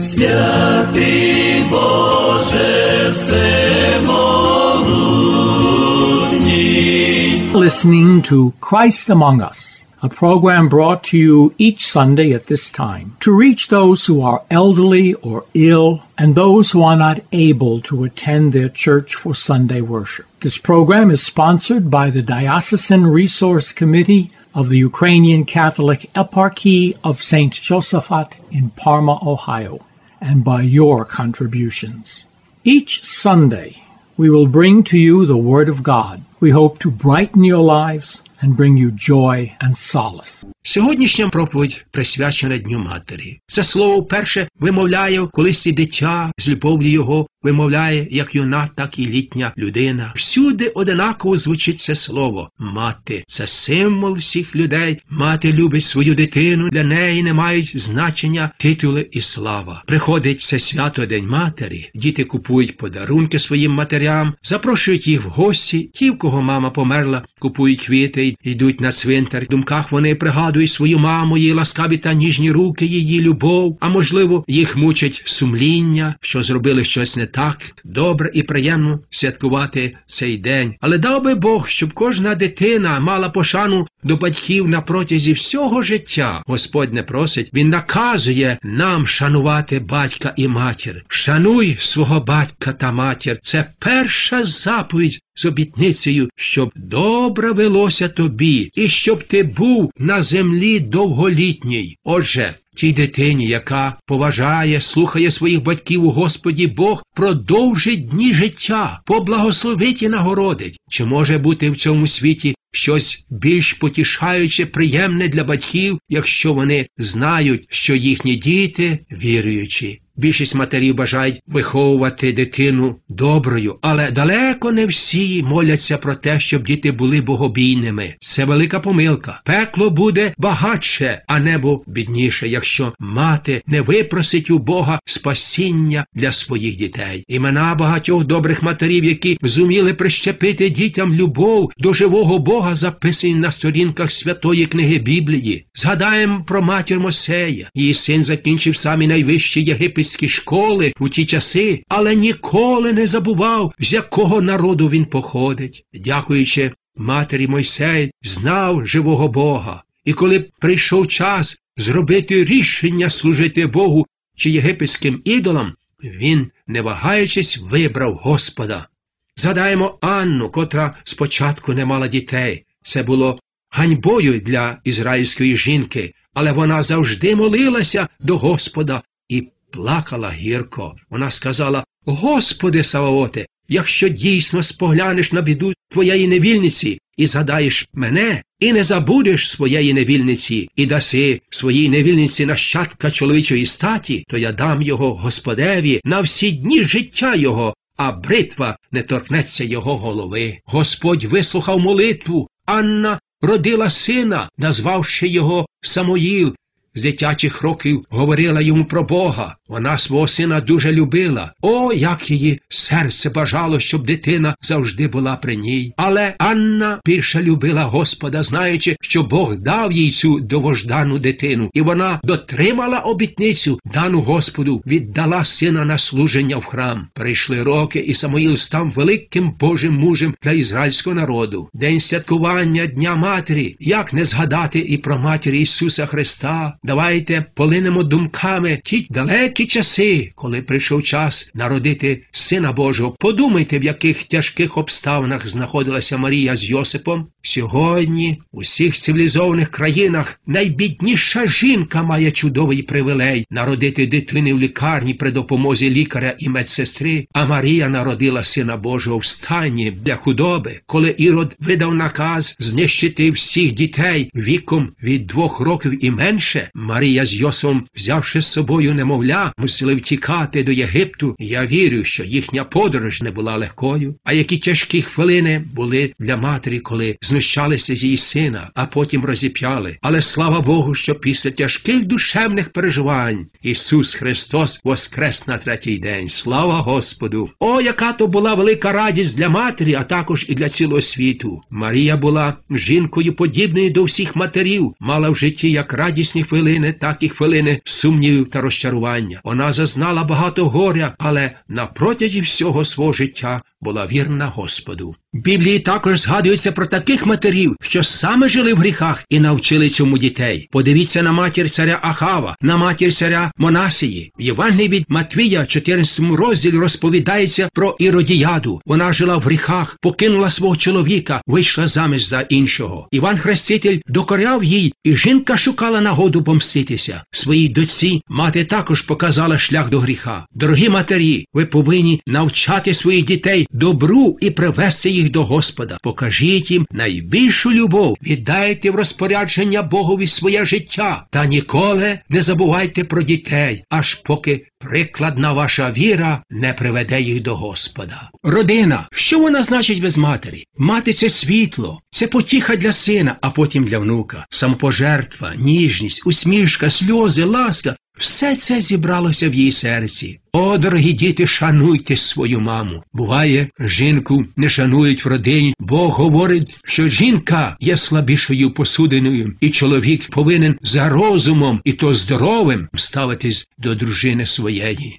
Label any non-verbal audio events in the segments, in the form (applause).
Святий Боже всемогутній. listening to Christ Among Us, a program brought to you each Sunday at this time to reach those who are elderly or ill and those who are not able to attend their church for Sunday worship. This program is sponsored by the Diocesan Resource Committee of the Ukrainian Catholic Eparchy of St. Josaphat in Parma, Ohio, and by your contributions. Each Sunday, we will bring to you the Word of God. We hope to brighten your lives and bring you joy and solace. Сьогоднішня проповідь присвячена Дню Матері. Це слово вперше вимовляє колись і дитя, з любов'ю його вимовляє як юна, так і літня людина. Всюди одинаково звучить це слово мати. Це символ всіх людей. Мати любить свою дитину, для неї не мають значення титули і слава. Приходить це свято День Матері. Діти купують подарунки своїм матерям, запрошують їх в гості. Ті, в кого мама померла, купують квіти, йдуть на цвинтар. В думках вони пригадують свою маму, її ласкаві та ніжні руки, її любов. А можливо, їх мучить сумління, що зробили щось не так. Добре і приємно святкувати цей день. Але дав би Бог, щоб кожна дитина мала пошану до батьків на протязі всього життя. Господь не просить, Він наказує нам шанувати батька і матір. Шануй свого батька та матір. Це перша заповідь з обітницею, щоб добре велося тобі, і щоб ти був на землі довголітній. Отже, тій дитині, яка поважає, слухає своїх батьків у Господі Бог, продовжить дні життя, поблагословить і нагородить. Чи може бути в цьому світі щось більш потішаюче, приємне для батьків, якщо вони знають, що їхні діти віруючі? Більшість матерів бажають виховувати дитину доброю, але далеко не всі моляться про те, щоб діти були богобійними. Це велика помилка. Пекло буде багатше, а небо бідніше, якщо мати не випросить у Бога спасіння для своїх дітей. Імена багатьох добрих матерів, які зуміли прищепити дітям любов до живого Бога, записані на сторінках святої книги Біблії. Згадаємо про матір Мосея. Її син закінчив самі найвищі єгипетські школи у ті часи, але ніколи не забував, з якого народу він походить. Дякуючи матері Мойсей, знав живого Бога. І коли прийшов час зробити рішення служити Богу чи єгипетським ідолам, він, не вагаючись, вибрав Господа. Згадаємо Анну, котра спочатку не мала дітей. Це було ганьбою для ізраїльської жінки, але вона завжди молилася до Господа і плакала гірко. Вона сказала Господи Саваоте, якщо дійсно споглянеш на біду твоєї невільниці і згадаєш мене, і не забудеш своєї невільниці, і даси своїй невільниці нащадка чоловічої статі, то я дам його Господеві на всі дні життя його, а бритва не торкнеться його голови. Господь вислухав молитву. Анна родила сина, назвавши його Самоїл. З дитячих років говорила йому про Бога. Вона свого сина дуже любила. О, як її серце бажало, щоб дитина завжди була при ній. Але Анна більше любила Господа, знаючи, що Бог дав їй цю довождану дитину, і вона дотримала обітницю, дану Господу, віддала сина на служення в храм. Прийшли роки, і Самоїл став великим Божим мужем для ізраїльського народу. День святкування Дня Матері. Як не згадати і про матір Ісуса Христа? Давайте полинемо думками ті далекі часи, коли прийшов час народити Сина Божого. Подумайте, в яких тяжких обставинах знаходилася Марія з Йосипом. Сьогодні у всіх цивілізованих країнах найбідніша жінка має чудовий привилей народити дитини в лікарні при допомозі лікаря і медсестри, а Марія народила Сина Божого в стані для худоби, коли Ірод видав наказ знищити всіх дітей віком від двох років і менше. Марія з Йосом, взявши з собою немовля, мусили втікати до Єгипту. Я вірю, що їхня подорож не була легкою. А які тяжкі хвилини були для матері, коли знущалися з її сина, а потім розіп'яли. Але слава Богу, що після тяжких душевних переживань Ісус Христос воскрес на третій день. Слава Господу! О, яка то була велика радість для матері, а також і для цілого світу. Марія була жінкою подібною до всіх матерів, мала в житті як радісні хвилини хвилини, так і хвилини сумнівів та розчарування. Вона зазнала багато горя, але на протязі всього свого життя була вірна Господу. В Біблії також згадується про таких матерів, що саме жили в гріхах і навчили цьому дітей. Подивіться на матір царя Ахава, на матір царя Монасії. В Євангелії від Матвія, 14 розділі, розповідається про іродіяду. Вона жила в гріхах, покинула свого чоловіка, вийшла заміж за іншого. Іван Хреститель докоряв їй, і жінка шукала нагоду помститися. Своїй дочці мати також показала шлях до гріха. Дорогі матері, ви повинні навчати своїх дітей добру і привести їх до Господа. Покажіть їм найбільшу любов, віддайте в розпорядження Богові своє життя, та ніколи не забувайте про дітей, аж поки прикладна ваша віра не приведе їх до Господа. Родина, що вона значить без матері? Мати це світло, це потіха для сина, а потім для внука, самопожертва, ніжність, усмішка, сльози, ласка. Все це зібралося в її серці. О, дорогі діти, шануйте свою маму. Буває, жінку не шанують в родині, Бог говорить, що жінка є слабішою посудиною, і чоловік повинен за розумом і то здоровим ставитись до дружини своєї.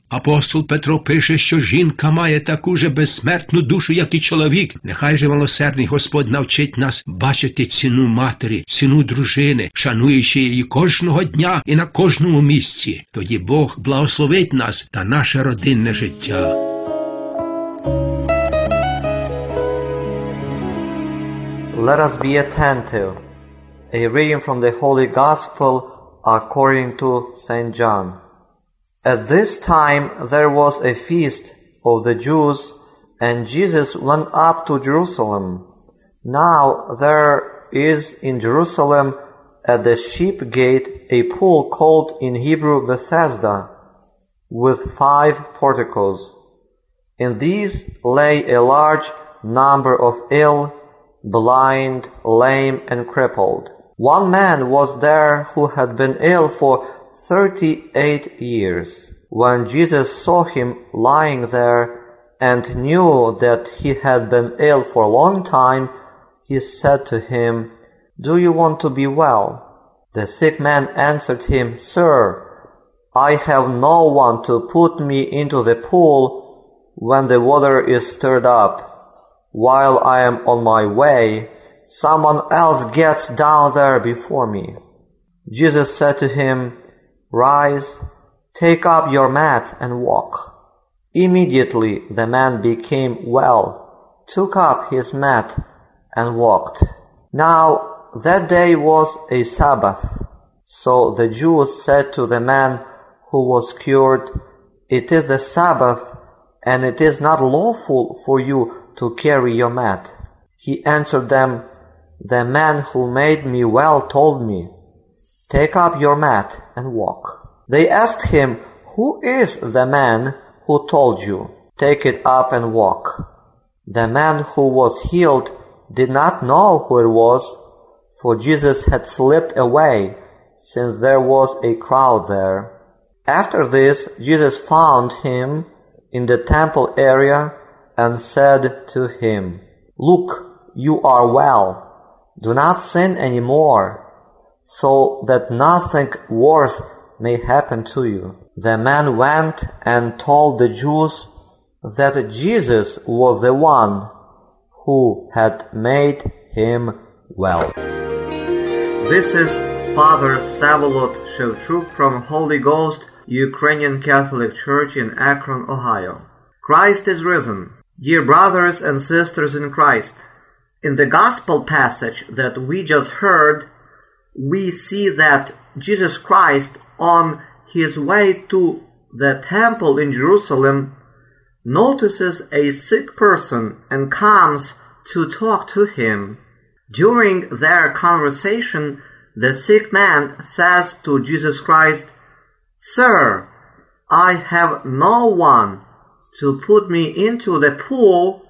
Апостол Петро пише, що жінка має таку же безсмертну душу, як і чоловік. Нехай же милосердний Господь навчить нас бачити ціну матері, ціну дружини, шануючи її кожного дня і на кожному місці. Тоді Бог благословить нас та наше родинне життя. Let us be attentive. A reading from the Holy Gospel according to St. John. At this time there was a feast of the Jews and Jesus went up to Jerusalem. Now there is in Jerusalem at the sheep gate a pool called in Hebrew Bethesda with five porticos. In these lay a large number of ill, blind, lame, and crippled. One man was there who had been ill for 38 years. When Jesus saw him lying there and knew that he had been ill for a long time, he said to him, Do you want to be well? The sick man answered him, Sir, I have no one to put me into the pool when the water is stirred up. While I am on my way, someone else gets down there before me. Jesus said to him, Rise, take up your mat and walk. Immediately the man became well, took up his mat and walked. Now that day was a Sabbath. So the Jews said to the man who was cured, It is the Sabbath, and it is not lawful for you to carry your mat. He answered them, The man who made me well told me, Take up your mat and walk. They asked him, Who is the man who told you, Take it up and walk? The man who was healed did not know who it was, for Jesus had slipped away, since there was a crowd there. After this, Jesus found him in the temple area and said to him, Look, you are well. Do not sin anymore, so that nothing worse may happen to you. The man went and told the Jews that Jesus was the one who had made him well. This is Father Savolot Shevchuk from Holy Ghost Ukrainian Catholic Church in Akron, Ohio. Christ is risen. Dear brothers and sisters in Christ, in the gospel passage that we just heard, we see that Jesus Christ on his way to the temple in Jerusalem notices a sick person and comes to talk to him. During their conversation, the sick man says to Jesus Christ, Sir, I have no one to put me into the pool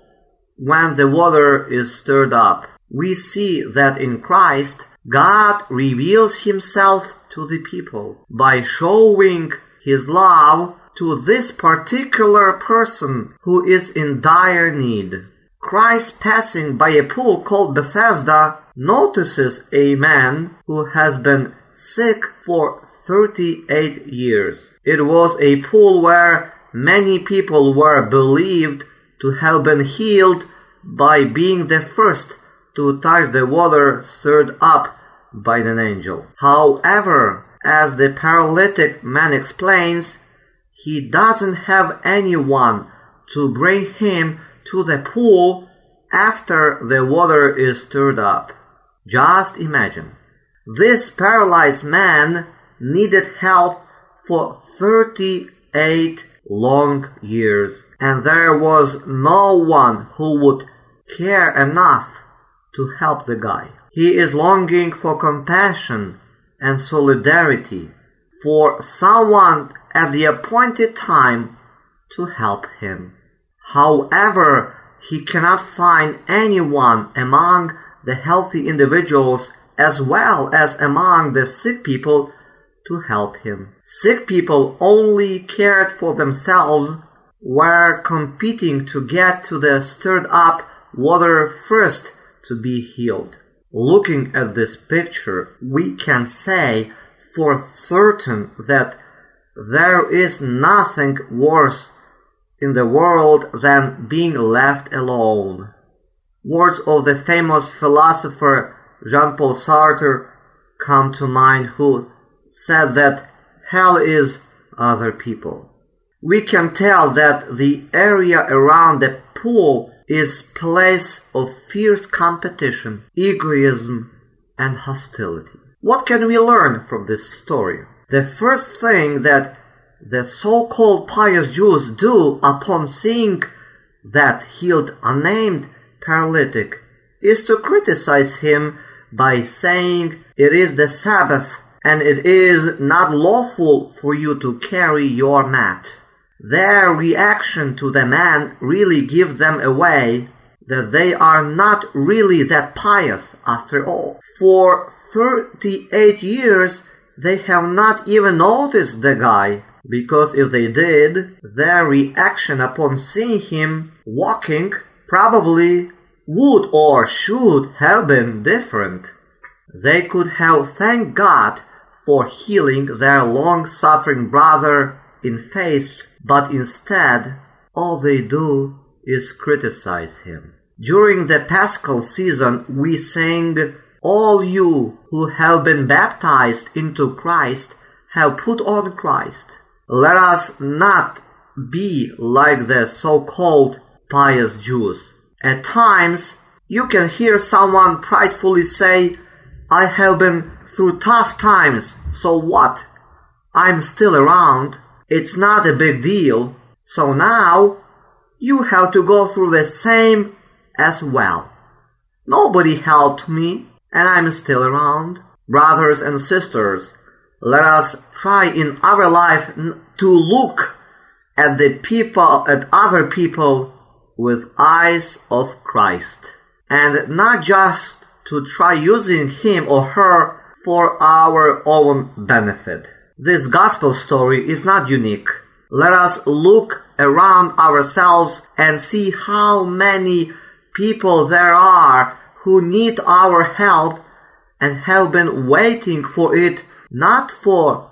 when the water is stirred up. We see that in Christ, God reveals himself to the people by showing his love to this particular person who is in dire need. Christ passing by a pool called Bethesda notices a man who has been sick for 38 years. It was a pool where many people were believed to have been healed by being the first to touch the water stirred up by an angel. However, as the paralytic man explains, he doesn't have anyone to bring him to the pool after the water is stirred up. Just imagine. This paralyzed man needed help for 38 long years, and there was no one who would care enough to help the guy. He is longing for compassion and solidarity, for someone at the appointed time to help him. However, he cannot find anyone among the healthy individuals as well as among the sick people to help him. Sick people only cared for themselves, were competing to get to the stirred up water first to be healed. Looking at this picture, we can say for certain that there is nothing worse in the world than being left alone. Words of the famous philosopher Jean-Paul Sartre come to mind who said that hell is other people. We can tell that the area around the pool is place of fierce competition, egoism, and hostility. What can we learn from this story? The first thing that the so-called pious Jews do upon seeing that healed unnamed paralytic is to criticize him by saying it is the Sabbath and it is not lawful for you to carry your mat. Their reaction to the man really gives them away that they are not really that pious after all. For 38 years they have not even noticed the guy because if they did, their reaction upon seeing him walking probably would or should have been different. They could have thanked God for healing their long suffering brother in faith, but instead, all they do is criticize him. During the Paschal season, we sing, All you who have been baptized into Christ have put on Christ. Let us not be like the so-called pious Jews. At times, you can hear someone pridefully say, I have been through tough times, so what? I'm still around. It's not a big deal. So now, you have to go through the same as well. Nobody helped me, and I'm still around. Brothers and sisters, let us try in our life to look at the people, at other people with eyes of Christ. And not just to try using him or her for our own benefit. This gospel story is not unique. Let us look around ourselves and see how many people there are who need our help and have been waiting for it not for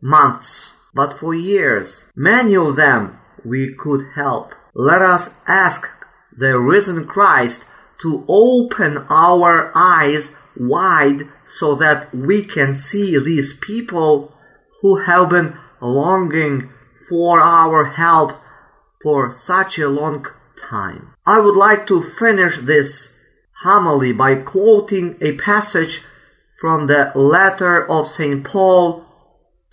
months, but for years. Many of them we could help. Let us ask the risen Christ to open our eyes wide so that we can see these people who have been longing for our help for such a long time. I would like to finish this homily by quoting a passage from the letter of St. Paul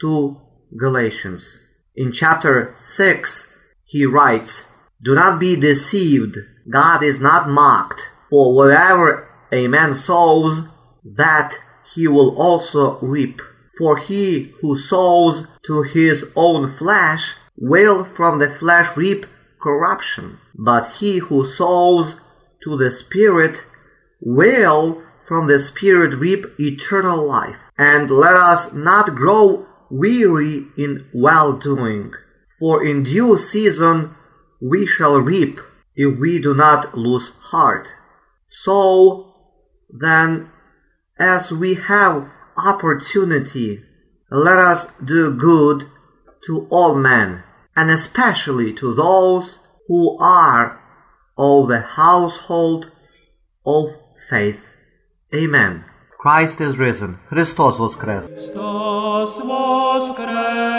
to Galatians. In chapter 6, he writes, Do not be deceived. God is not mocked. For whatever a man sows, that he will also reap. For he who sows to his own flesh will from the flesh reap corruption. But he who sows to the Spirit will from the Spirit reap eternal life. And let us not grow weary in well doing, for in due season we shall reap if we do not lose heart. So then, as we have opportunity, let us do good to all men, and especially to those who are of the household of faith. Amen. Christ is risen. Christos voskres. Christos voskres.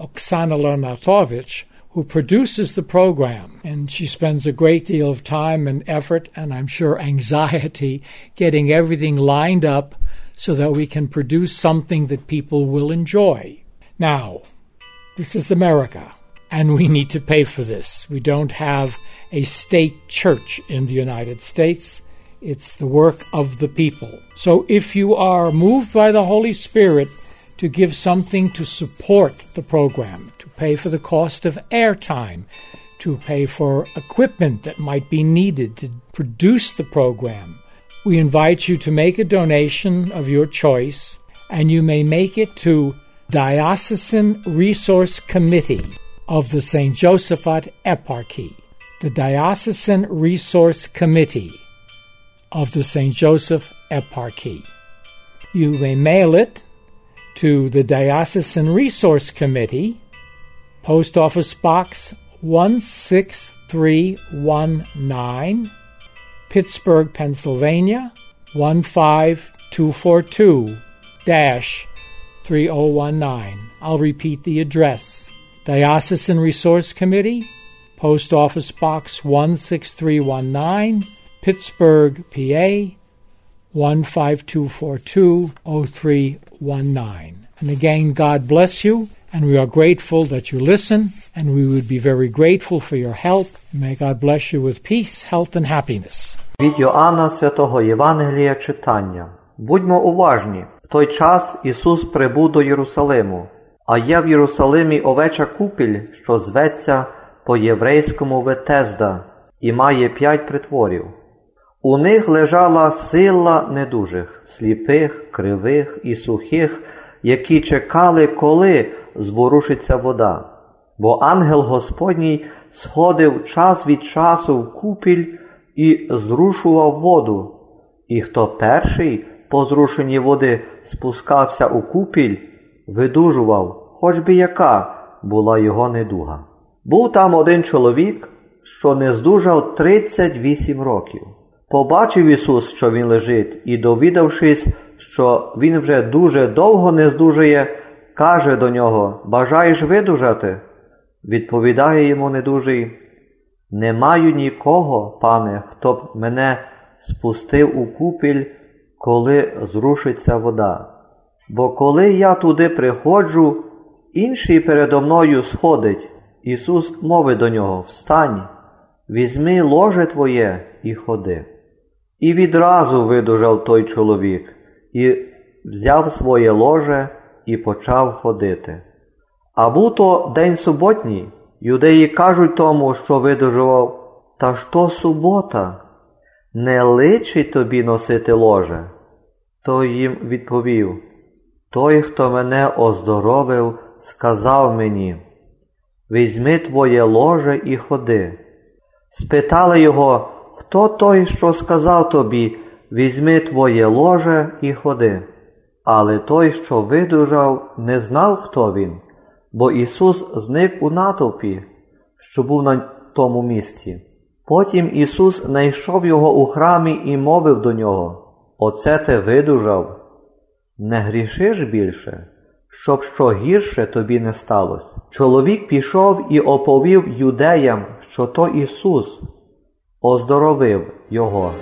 Oksana Leonatovich, who produces the program. And she spends a great deal of time and effort, and I'm sure (laughs) anxiety, getting everything lined up so that we can produce something that people will enjoy. Now, this is America, and we need to pay for this. We don't have a state church in the United States. It's the work of the people. So if you are moved by the Holy Spirit to give something to support the program, to pay for the cost of airtime, to pay for equipment that might be needed to produce the program, we invite you to make a donation of your choice, and you may make it to Diocesan Resource Committee of the St. Josephat Eparchy. The Diocesan Resource Committee of the St. Joseph Eparchy. You may mail it to the Diocesan Resource Committee, Post Office Box 16319, Pittsburgh, Pennsylvania 15242 3019. I'll repeat the address Diocesan Resource Committee, Post Office Box 16319, Pittsburgh, PA 152420319. And again, God bless you, and we are grateful that you listen, and we would be very grateful for your help. May God bless you with peace, health, and happiness. Від Йоанна Святого Євангелія читання. Будьмо уважні. В той час Ісус прибув до Єрусалиму, а є в Єрусалимі овеча купіль, що зветься по-єврейському Ветезда, і має п'ять притворів. У них лежала сила недужих, сліпих, кривих і сухих, які чекали, коли зворушиться вода. Бо ангел Господній сходив час від часу в купіль і зрушував воду, і хто перший по зрушенні води спускався у купіль, видужував, хоч би яка була його недуга. Був там один чоловік, що не здужав 38 років. Побачив Ісус, що він лежить, і, довідавшись, що він вже дуже довго не здужує, каже до нього Бажаєш видужати? Відповідає йому недужий Не маю нікого, пане, хто б мене спустив у купіль, коли зрушиться вода. Бо коли я туди приходжу, інший передо мною сходить. Ісус мовить до нього Встань, візьми ложе твоє і ходи. І відразу видужав той чоловік, і взяв своє ложе і почав ходити. А був то день суботній, юдеї кажуть тому, що видужував, та то субота, не личить тобі носити ложе. Той їм відповів Той, хто мене оздоровив, сказав мені Візьми твоє ложе і ходи. Спитали його, хто той, що сказав тобі, візьми твоє ложе і ходи. Але той, що видужав, не знав, хто він, бо Ісус зник у натовпі, що був на тому місці. Потім Ісус знайшов його у храмі і мовив до нього Оце ти видужав, не грішиш більше, щоб що гірше тобі не сталося. Чоловік пішов і оповів юдеям, що то Ісус оздоровив його.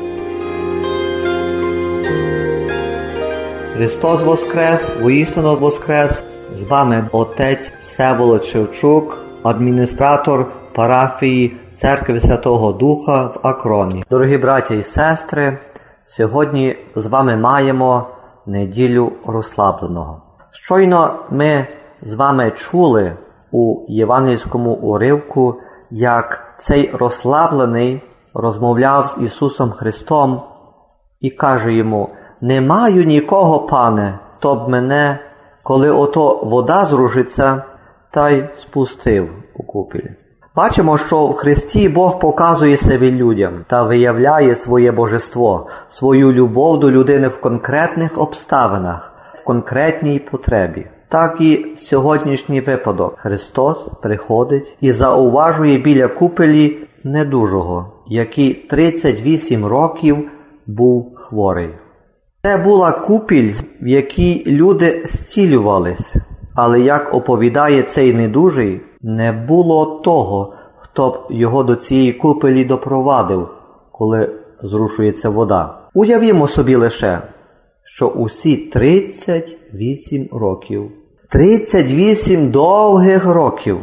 Христос Воскрес, воістину Воскрес! З вами отець Всеволод Шевчук, адміністратор парафії Церкви Святого Духа в Акроні. Дорогі браття і сестри, сьогодні з вами маємо неділю розслабленого. Щойно ми з вами чули у євангельському уривку, як цей розслаблений розмовляв з Ісусом Христом і каже йому: Не маю нікого, пане, хто б мене, коли ото вода зружиться, та й спустив у купіль. Бачимо, що в Христі Бог показує себе людям та виявляє своє божество, свою любов до людини в конкретних обставинах, в конкретній потребі. Так і сьогоднішній випадок Христос приходить і зауважує біля купелі недужого, який 38 років був хворий. Це була купіль, в якій люди зцілювались, але як оповідає цей недужий, не було того, хто б його до цієї купелі допровадив, коли зрушується вода. Уявімо собі лише, що усі 38 років, 38 довгих років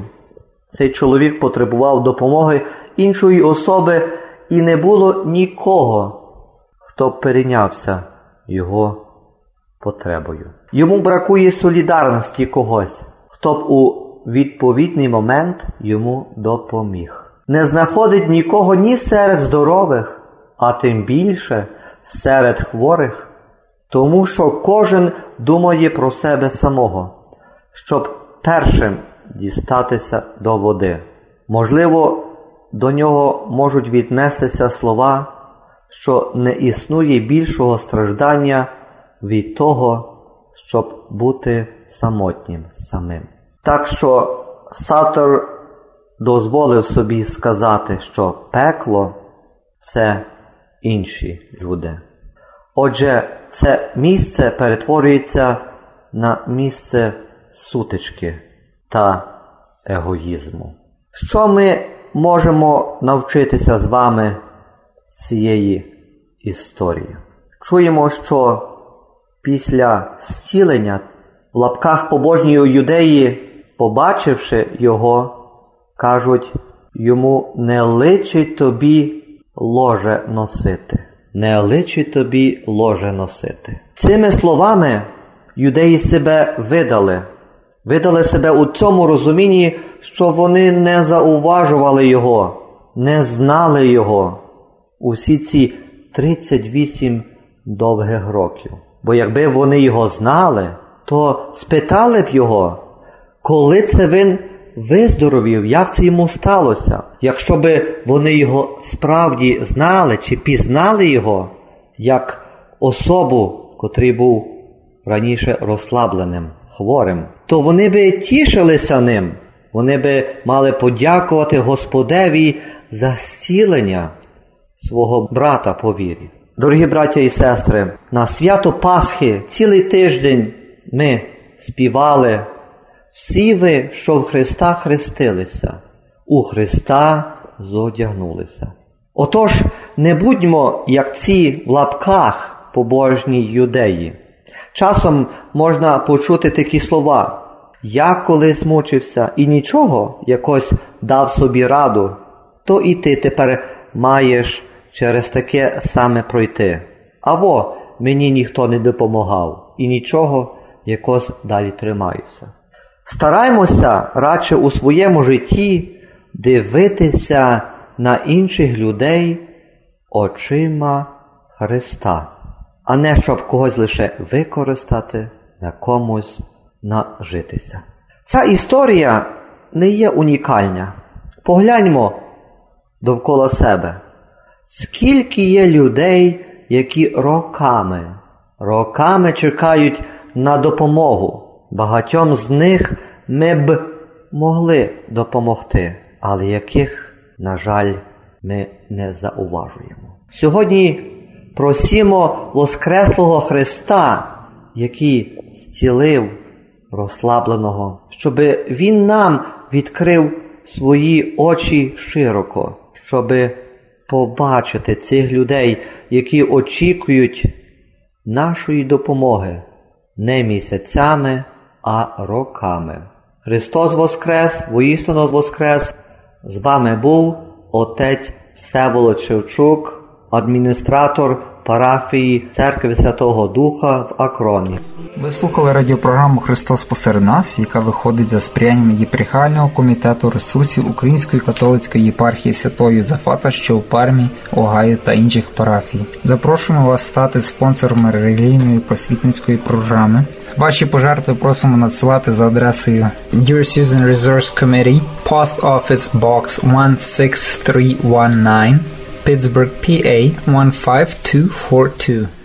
цей чоловік потребував допомоги іншої особи, і не було нікого, хто перейнявся його потребою. Йому бракує солідарності когось, хто б у відповідний момент йому допоміг. Не знаходить нікого ні серед здорових, а тим більше серед хворих, тому що кожен думає про себе самого, щоб першим дістатися до води. Можливо, до нього можуть віднестися слова, що не існує більшого страждання від того, щоб бути самотнім самим. Так що Сатор дозволив собі сказати, що пекло це інші люди. Отже, це місце перетворюється на місце сутички та егоїзму. Що ми можемо навчитися з вами з цієї історії? Чуємо, що після зцілення в лапках побожньої юдеї побачивши його, кажуть йому не личить тобі ложе носити. Не личить тобі ложе носити. Цими словами юдеї себе видали, видали себе у цьому розумінні, що вони не зауважували його, не знали його усі ці 38 довгих років. Бо якби вони його знали, то спитали б його, коли це він виздоровів, як це йому сталося? Якщо би вони його справді знали чи пізнали його як особу, котрий був раніше розслабленим, хворим, то вони би тішилися ним, вони би мали подякувати Господеві за зцілення свого брата по вірі. Дорогі браття і сестри, на свято Пасхи цілий тиждень ми співали всі ви, що в Христа хрестилися, у Христа зодягнулися. Отож, не будьмо, як ці в лапках побожні юдеї. Часом можна почути такі слова. Я колись мучився і нічого якось дав собі раду, то і ти тепер маєш через таке саме пройти. Аво мені ніхто не допомагав і нічого якось далі тримаюся. Стараймося радше у своєму житті дивитися на інших людей очима Христа, а не щоб когось лише використати, на комусь нажитися. Ця історія не є унікальна. Погляньмо довкола себе. Скільки є людей, які роками, роками чекають на допомогу. Багатьом з них ми б могли допомогти, але яких, на жаль, ми не зауважуємо. Сьогодні просімо Воскреслого Христа, який зцілив розслабленого, щоб Він нам відкрив свої очі широко, щоб побачити цих людей, які очікують нашої допомоги не місяцями, а роками. Христос Воскрес, воістину Воскрес, з вами був отець Всеволод Шевчук, адміністратор парафії Церкви Святого Духа в Акроні. Ви слухали радіопрограму Христос посеред нас, яка виходить за сприянням єпархіального комітету ресурсів Української католицької єпархії Святого Юзефата, що у Пармі, Огайо та інших парафій. Запрошуємо вас стати спонсором релігійної просвітницької програми. Ваші пожертви просимо надсилати за адресою Dear Susan Resource Committee, Post Office Box 16319, Pittsburgh, PA 15242.